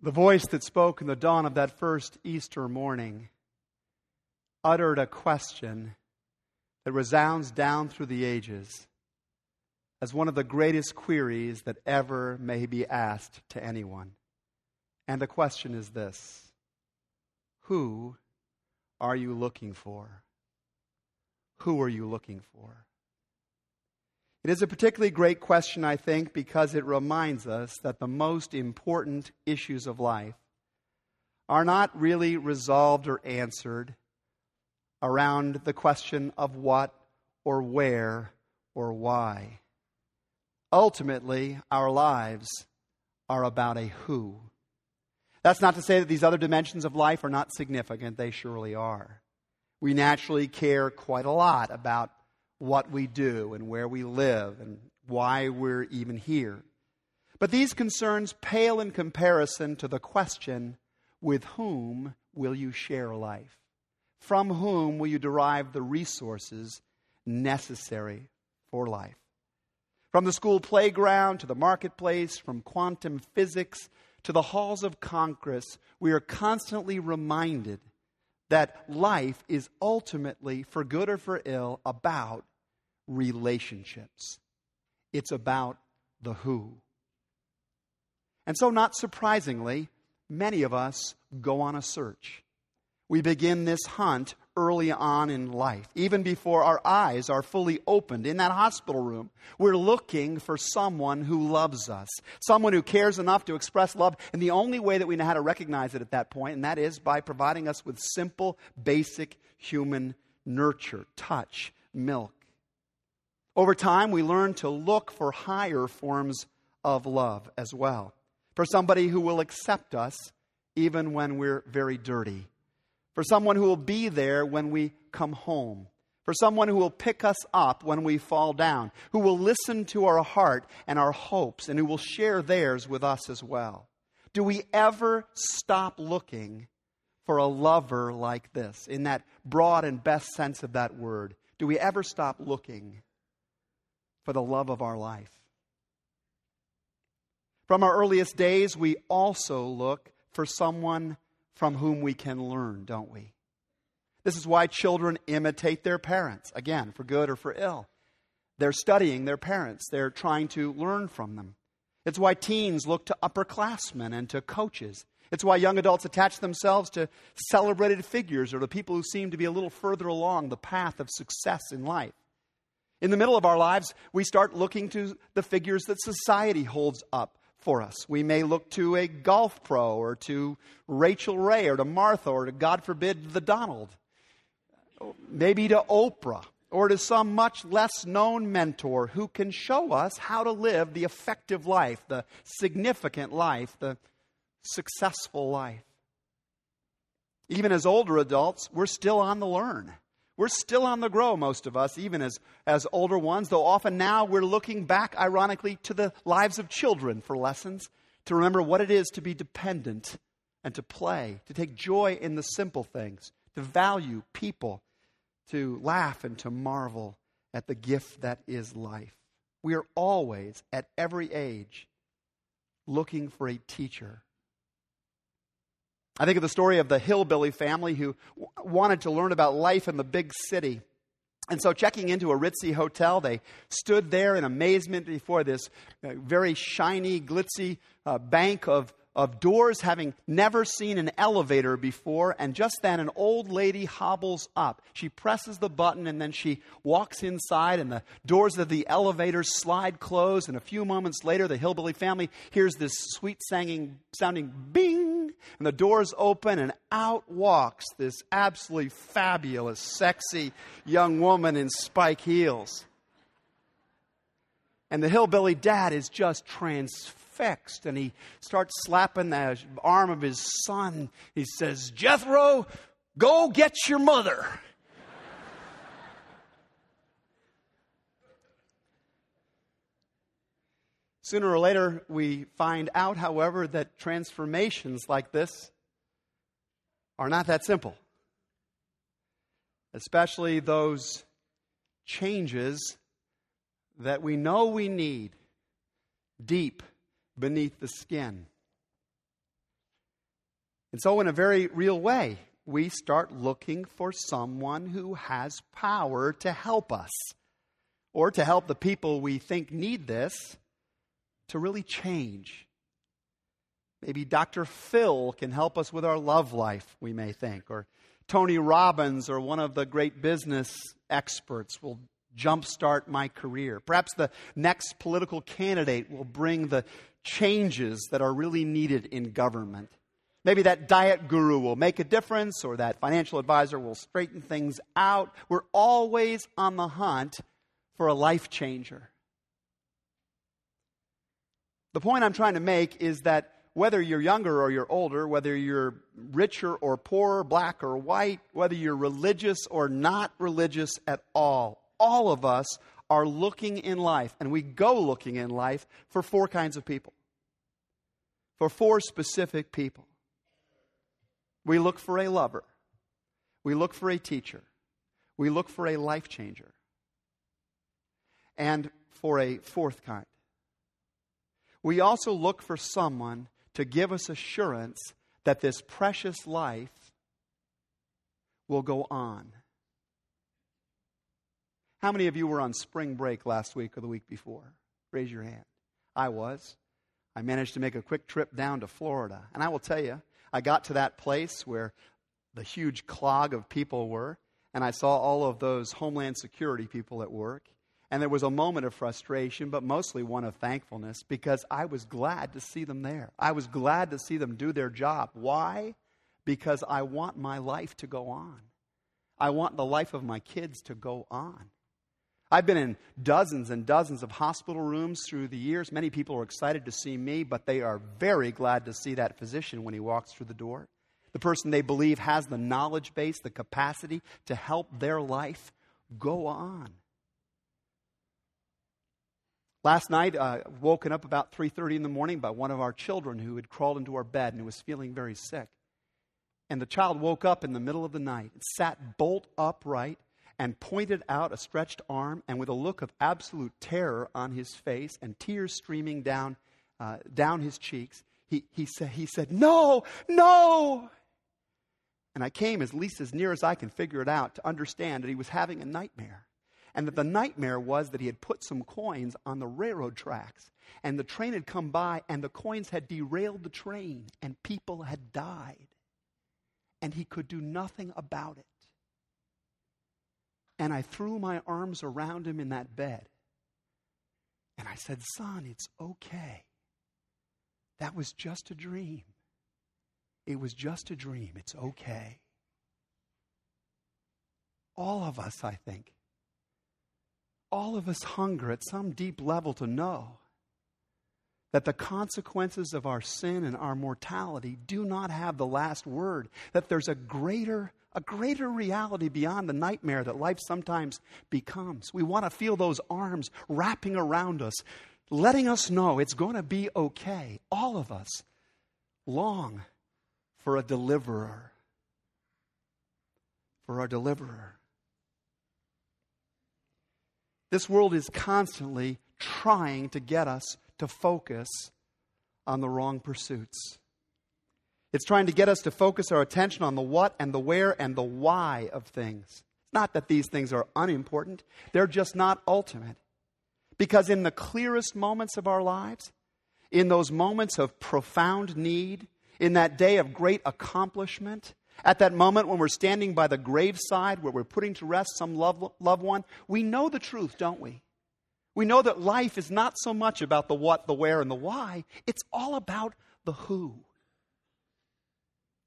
The voice that spoke in the dawn of that first Easter morning uttered a question that resounds down through the ages as one of the greatest queries that ever may be asked to anyone. And the question is this Who are you looking for? Who are you looking for? It is a particularly great question, I think, because it reminds us that the most important issues of life are not really resolved or answered around the question of what or where or why. Ultimately, our lives are about a who. That's not to say that these other dimensions of life are not significant, they surely are. We naturally care quite a lot about what we do and where we live and why we're even here. But these concerns pale in comparison to the question with whom will you share life? From whom will you derive the resources necessary for life? From the school playground to the marketplace, from quantum physics to the halls of Congress, we are constantly reminded that life is ultimately, for good or for ill, about relationships. It's about the who. And so, not surprisingly, many of us go on a search. We begin this hunt early on in life, even before our eyes are fully opened in that hospital room. We're looking for someone who loves us, someone who cares enough to express love. And the only way that we know how to recognize it at that point, and that is by providing us with simple, basic human nurture, touch, milk. Over time, we learn to look for higher forms of love as well. For somebody who will accept us even when we're very dirty for someone who will be there when we come home, for someone who will pick us up when we fall down, who will listen to our heart and our hopes, and who will share theirs with us as well. Do we ever stop looking for a lover like this, in that broad and best sense of that word? Do we ever stop looking for the love of our life? From our earliest days, we also look for someone from whom we can learn, don't we? This is why children imitate their parents, again, for good or for ill. They're studying their parents, they're trying to learn from them. It's why teens look to upperclassmen and to coaches. It's why young adults attach themselves to celebrated figures or to people who seem to be a little further along the path of success in life. In the middle of our lives, we start looking to the figures that society holds up for us. We may look to a golf pro or to Rachael Ray or to Martha or to, God forbid, the Donald. Maybe to Oprah or to some much less known mentor who can show us how to live the effective life, the significant life, the successful life. Even as older adults, we're still on the learn. We're still on the grow, most of us, even as, as older ones, though often now we're looking back, ironically, to the lives of children for lessons, to remember what it is to be dependent and to play, to take joy in the simple things, to value people, to laugh and to marvel at the gift that is life. We are always, at every age, looking for a teacher I think of the story of the hillbilly family who w- wanted to learn about life in the big city. And so, checking into a ritzy hotel, they stood there in amazement before this uh, very shiny, glitzy uh, bank of of doors having never seen an elevator before, and just then an old lady hobbles up. She presses the button and then she walks inside, and the doors of the elevator slide closed. And a few moments later, the hillbilly family hears this sweet sounding bing, and the doors open, and out walks this absolutely fabulous, sexy young woman in spike heels. And the hillbilly dad is just transfixed fixed. And he starts slapping the arm of his son. He says, Jethro, go get your mother. Sooner or later, we find out, however, that transformations like this are not that simple. Especially those changes that we know we need deep beneath the skin. And so, in a very real way, we start looking for someone who has power to help us or to help the people we think need this to really change. Maybe Dr. Phil can help us with our love life, we may think, or Tony Robbins or one of the great business experts will jumpstart my career. Perhaps the next political candidate will bring the changes that are really needed in government. Maybe that diet guru will make a difference, or that financial advisor will straighten things out. We're always on the hunt for a life changer. The point I'm trying to make is that whether you're younger or you're older, whether you're richer or poorer, black or white, whether you're religious or not religious at all, all of us are looking in life, and we go looking in life for four kinds of people. For four specific people. We look for a lover. We look for a teacher. We look for a life changer. And for a fourth kind. We also look for someone to give us assurance that this precious life will go on. How many of you were on spring break last week or the week before? Raise your hand. I was. I managed to make a quick trip down to Florida. And I will tell you, I got to that place where the huge clog of people were, and I saw all of those Homeland Security people at work. And there was a moment of frustration, but mostly one of thankfulness because I was glad to see them there. I was glad to see them do their job. Why? Because I want my life to go on. I want the life of my kids to go on. I've been in dozens and dozens of hospital rooms through the years. Many people are excited to see me, but they are very glad to see that physician when he walks through the door. The person they believe has the knowledge base, the capacity to help their life go on. Last night, uh, woken up about 3:30 in the morning by one of our children who had crawled into our bed and was feeling very sick. And the child woke up in the middle of the night, sat bolt upright, and pointed out a stretched arm, and with a look of absolute terror on his face and tears streaming down, uh, down his cheeks, he, he, said, he said, No, no! And I came as least as near as I can figure it out to understand that he was having a nightmare and that the nightmare was that he had put some coins on the railroad tracks, and the train had come by, and the coins had derailed the train, and people had died. And he could do nothing about it. And I threw my arms around him in that bed. And I said, Son, it's okay. That was just a dream. It was just a dream. It's okay. All of us, I think, all of us hunger at some deep level to know that the consequences of our sin and our mortality do not have the last word, that there's a greater a greater reality beyond the nightmare that life sometimes becomes. We want to feel those arms wrapping around us, letting us know it's going to be okay. All of us long for a deliverer. For our deliverer. This world is constantly trying to get us to focus on the wrong pursuits. It's trying to get us to focus our attention on the what and the where and the why of things. It's not that these things are unimportant, they're just not ultimate. Because in the clearest moments of our lives, in those moments of profound need, in that day of great accomplishment, at that moment when we're standing by the graveside where we're putting to rest some loved, loved one, we know the truth, don't we? We know that life is not so much about the what, the where, and the why. It's all about the who.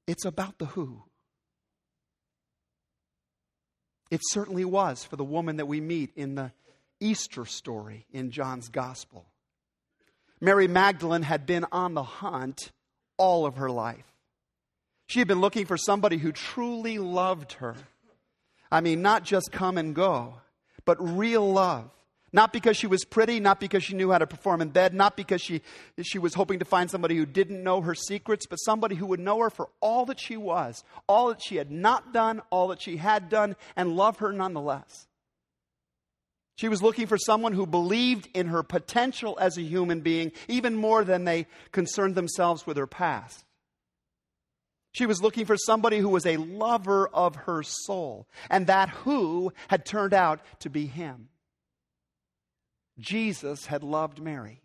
It's about the who. It certainly was for the woman that we meet in the Easter story in John's Gospel. Mary Magdalene had been on the hunt all of her life. She had been looking for somebody who truly loved her. I mean, not just come and go, but real love. Not because she was pretty, not because she knew how to perform in bed, not because she, she was hoping to find somebody who didn't know her secrets, but somebody who would know her for all that she was, all that she had not done, all that she had done, and love her nonetheless. She was looking for someone who believed in her potential as a human being even more than they concerned themselves with her past. She was looking for somebody who was a lover of her soul, and that who had turned out to be him. Jesus had loved Mary.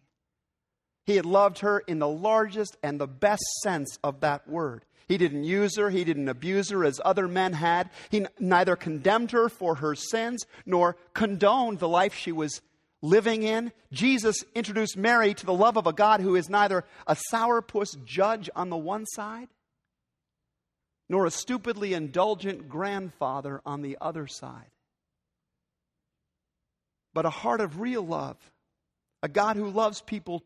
He had loved her in the largest and the best sense of that word. He didn't use her, he didn't abuse her as other men had. He neither condemned her for her sins nor condoned the life she was living in. Jesus introduced Mary to the love of a God who is neither a sourpuss judge on the one side nor a stupidly indulgent grandfather on the other side, but a heart of real love, a God who loves people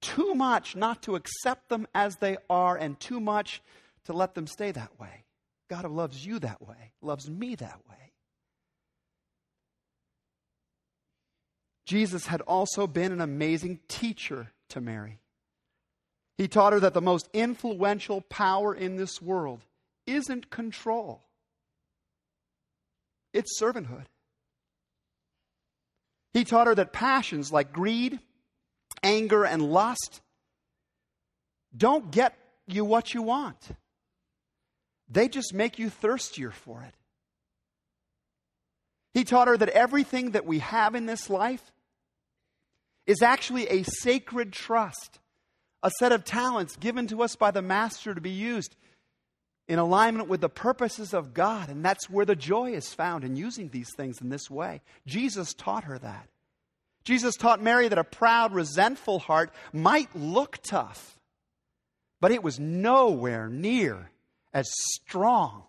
too much not to accept them as they are and too much to let them stay that way. God who loves you that way, loves me that way. Jesus had also been an amazing teacher to Mary. He taught her that the most influential power in this world isn't control, it's servanthood. He taught her that passions like greed, anger, and lust don't get you what you want. They just make you thirstier for it. He taught her that everything that we have in this life is actually a sacred trust, a set of talents given to us by the Master to be used in alignment with the purposes of God. And that's where the joy is found in using these things in this way. Jesus taught her that. Jesus taught Mary that a proud, resentful heart might look tough, but it was nowhere near as strong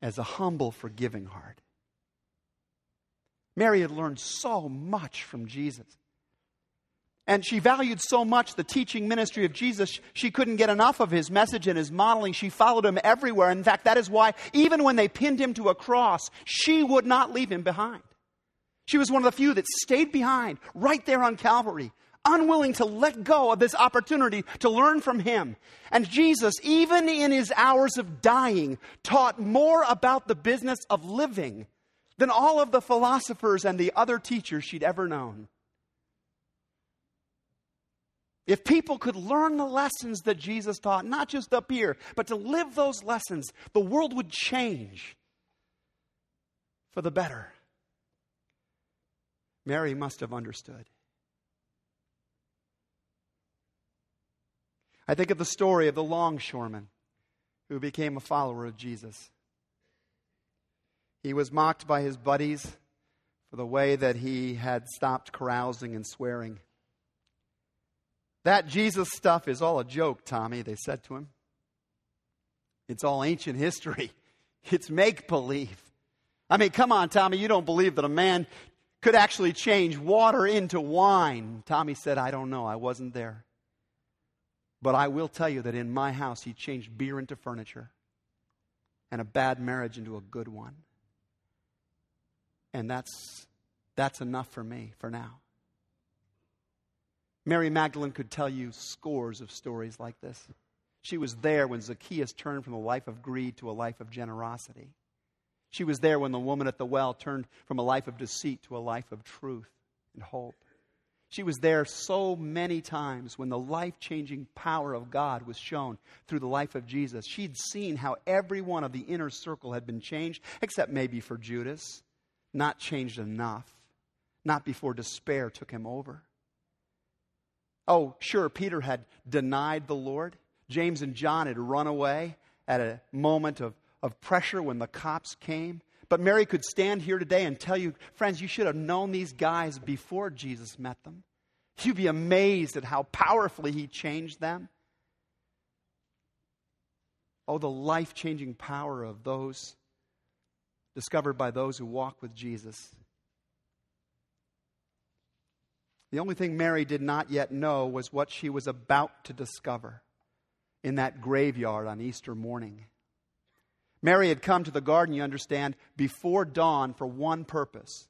as a humble, forgiving heart. Mary had learned so much from Jesus. And she valued so much the teaching ministry of Jesus, she couldn't get enough of his message and his modeling. She followed him everywhere. In fact, that is why, even when they pinned him to a cross, she would not leave him behind. She was one of the few that stayed behind right there on Calvary, unwilling to let go of this opportunity to learn from him. And Jesus, even in his hours of dying, taught more about the business of living than all of the philosophers and the other teachers she'd ever known. If people could learn the lessons that Jesus taught, not just up here, but to live those lessons, the world would change for the better. Mary must have understood. I think of the story of the longshoreman who became a follower of Jesus. He was mocked by his buddies for the way that he had stopped carousing and swearing. That Jesus stuff is all a joke, Tommy, they said to him. It's all ancient history, it's make believe. I mean, come on, Tommy, you don't believe that a man could actually change water into wine. Tommy said, I don't know, I wasn't there. But I will tell you that in my house, he changed beer into furniture and a bad marriage into a good one. And that's, that's enough for me for now. Mary Magdalene could tell you scores of stories like this. She was there when Zacchaeus turned from a life of greed to a life of generosity. She was there when the woman at the well turned from a life of deceit to a life of truth and hope. She was there so many times when the life changing power of God was shown through the life of Jesus. She'd seen how every one of the inner circle had been changed, except maybe for Judas. Not changed enough, not before despair took him over. Oh, sure, Peter had denied the Lord. James and John had run away at a moment of, of pressure when the cops came. But Mary could stand here today and tell you, friends, you should have known these guys before Jesus met them. You'd be amazed at how powerfully he changed them. Oh, the life changing power of those discovered by those who walk with Jesus. The only thing Mary did not yet know was what she was about to discover in that graveyard on Easter morning. Mary had come to the garden, you understand, before dawn for one purpose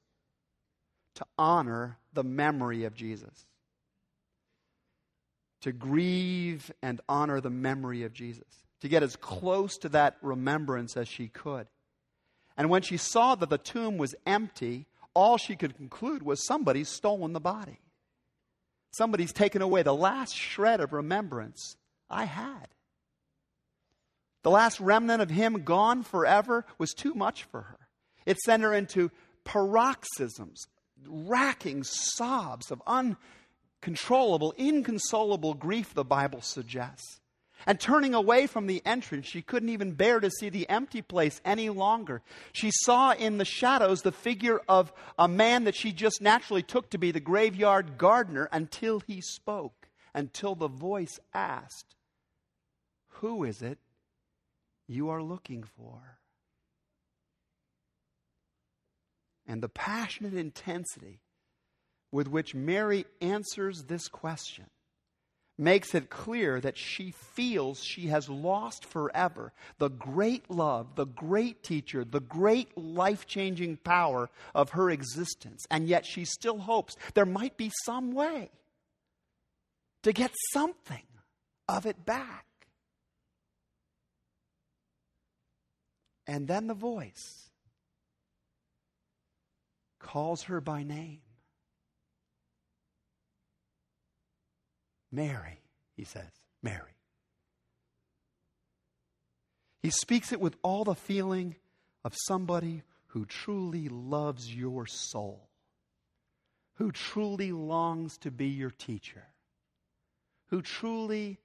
to honor the memory of Jesus. To grieve and honor the memory of Jesus. To get as close to that remembrance as she could. And when she saw that the tomb was empty, all she could conclude was somebody's stolen the body. Somebody's taken away the last shred of remembrance I had. the last remnant of him gone forever, was too much for her. It sent her into paroxysms, racking sobs of uncontrollable, inconsolable grief, the Bible suggests. And turning away from the entrance, she couldn't even bear to see the empty place any longer. She saw in the shadows the figure of a man that she just naturally took to be the graveyard gardener until he spoke, until the voice asked, Who is it you are looking for? And the passionate intensity with which Mary answers this question makes it clear that she feels she has lost forever the great love, the great teacher, the great life changing power of her existence. And yet she still hopes there might be some way to get something of it back. And then the voice calls her by name. Mary, he says, Mary. He speaks it with all the feeling of somebody who truly loves your soul, who truly longs to be your teacher, who truly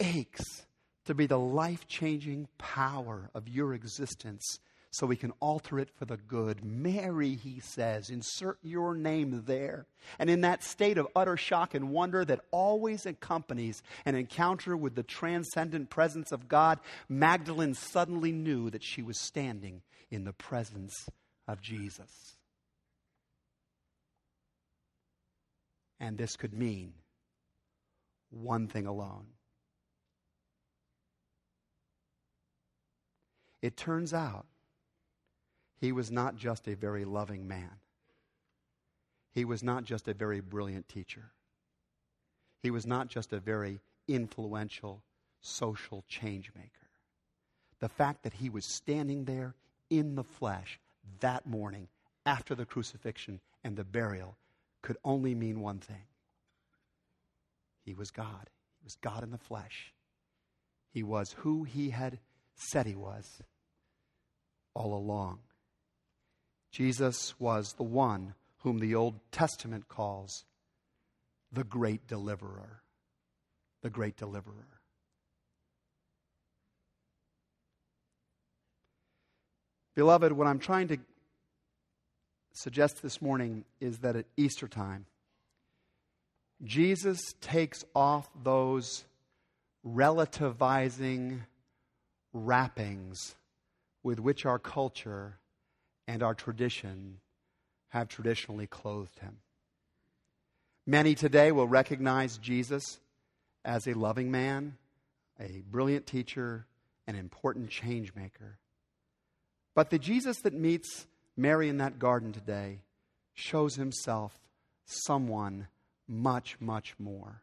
aches to be the life changing power of your existence so we can alter it for the good. Mary, he says, insert your name there. And in that state of utter shock and wonder that always accompanies an encounter with the transcendent presence of God, Magdalene suddenly knew that she was standing in the presence of Jesus. And this could mean one thing alone. It turns out he was not just a very loving man. He was not just a very brilliant teacher. He was not just a very influential social change maker. The fact that he was standing there in the flesh that morning after the crucifixion and the burial could only mean one thing He was God. He was God in the flesh. He was who he had said he was all along. Jesus was the one whom the Old Testament calls the great deliverer. The great deliverer. Beloved, what I'm trying to suggest this morning is that at Easter time, Jesus takes off those relativizing wrappings with which our culture and our tradition have traditionally clothed him. Many today will recognize Jesus as a loving man, a brilliant teacher, an important change maker. But the Jesus that meets Mary in that garden today shows himself someone much, much more.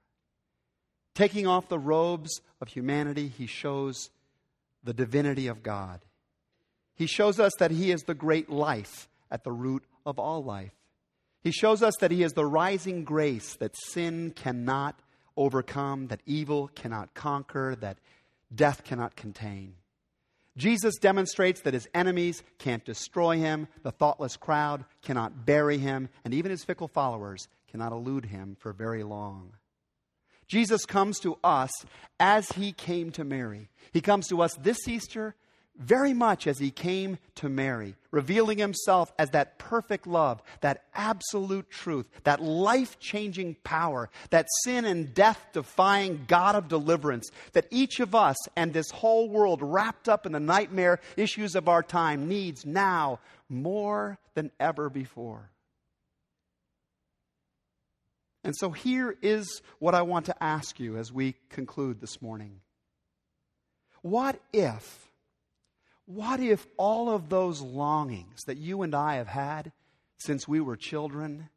Taking off the robes of humanity, he shows the divinity of God. He shows us that He is the great life at the root of all life. He shows us that He is the rising grace that sin cannot overcome, that evil cannot conquer, that death cannot contain. Jesus demonstrates that his enemies can't destroy him, the thoughtless crowd cannot bury him, and even his fickle followers cannot elude him for very long. Jesus comes to us as he came to Mary. He comes to us this Easter very much as he came to Mary, revealing himself as that perfect love, that absolute truth, that life changing power, that sin and death defying God of deliverance, that each of us and this whole world wrapped up in the nightmare issues of our time needs now more than ever before. And so here is what I want to ask you as we conclude this morning. What if? What if all of those longings that you and I have had since we were children,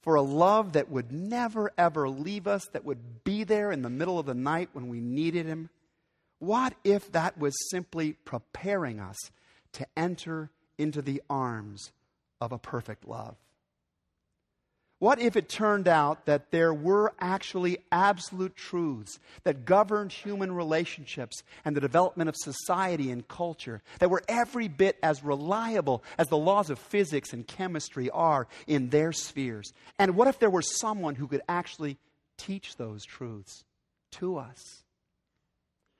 for a love that would never ever leave us, that would be there in the middle of the night when we needed Him, what if that was simply preparing us to enter into the arms of a perfect love? What if it turned out that there were actually absolute truths that governed human relationships and the development of society and culture that were every bit as reliable as the laws of physics and chemistry are in their spheres? And what if there were someone who could actually teach those truths to us?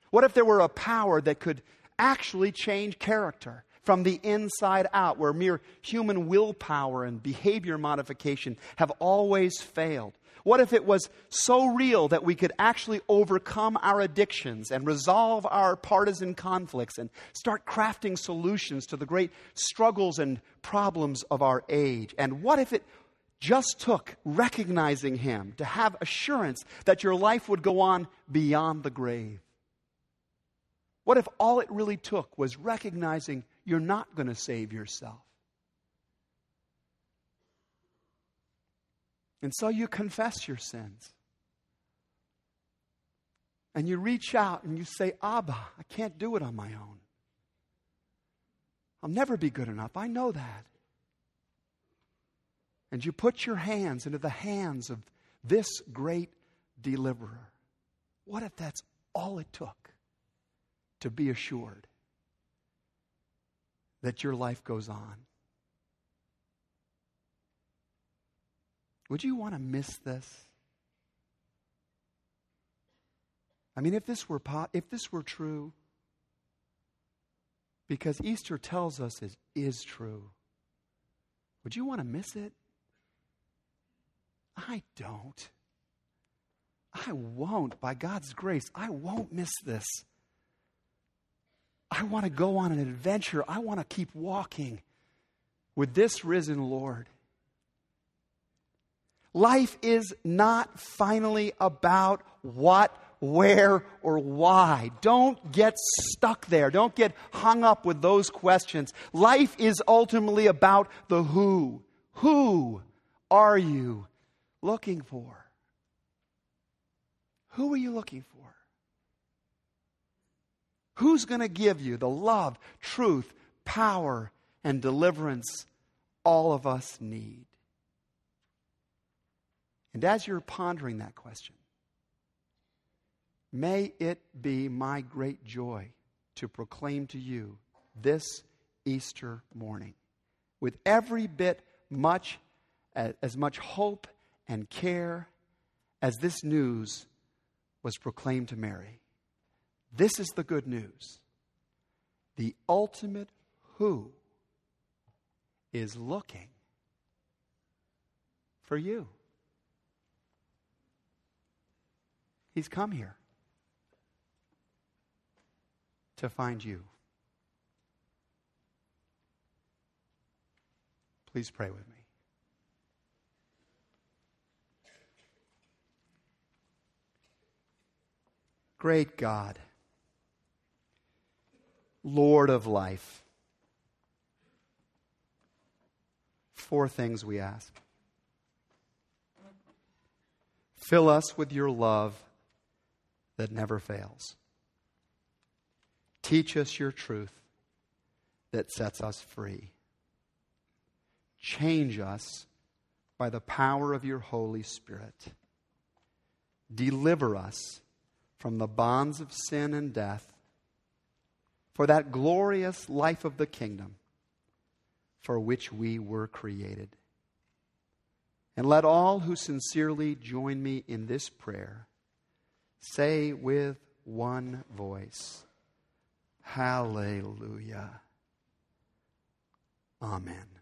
What if there were a power that could actually change character? From the inside out, where mere human willpower and behavior modification have always failed? What if it was so real that we could actually overcome our addictions and resolve our partisan conflicts and start crafting solutions to the great struggles and problems of our age? And what if it just took recognizing Him to have assurance that your life would go on beyond the grave? What if all it really took was recognizing you're not going to save yourself? And so you confess your sins. And you reach out and you say, Abba, I can't do it on my own. I'll never be good enough. I know that. And you put your hands into the hands of this great deliverer. What if that's all it took? to be assured that your life goes on. Would you want to miss this? I mean, if this were if this were true, because Easter tells us it is true, would you want to miss it? I don't. I won't. By God's grace, I won't miss this. I want to go on an adventure. I want to keep walking with this risen Lord. Life is not finally about what, where, or why. Don't get stuck there. Don't get hung up with those questions. Life is ultimately about the who. Who are you looking for? Who are you looking for? Who's going to give you the love, truth, power, and deliverance all of us need? And as you're pondering that question, may it be my great joy to proclaim to you this Easter morning with every bit much as much hope and care as this news was proclaimed to Mary. This is the good news. The ultimate who is looking for you. He's come here to find you. Please pray with me. Great God. Lord of life. Four things we ask. Fill us with your love that never fails. Teach us your truth that sets us free. Change us by the power of your Holy Spirit. Deliver us from the bonds of sin and death for that glorious life of the kingdom for which we were created. And let all who sincerely join me in this prayer say with one voice, Hallelujah. Amen.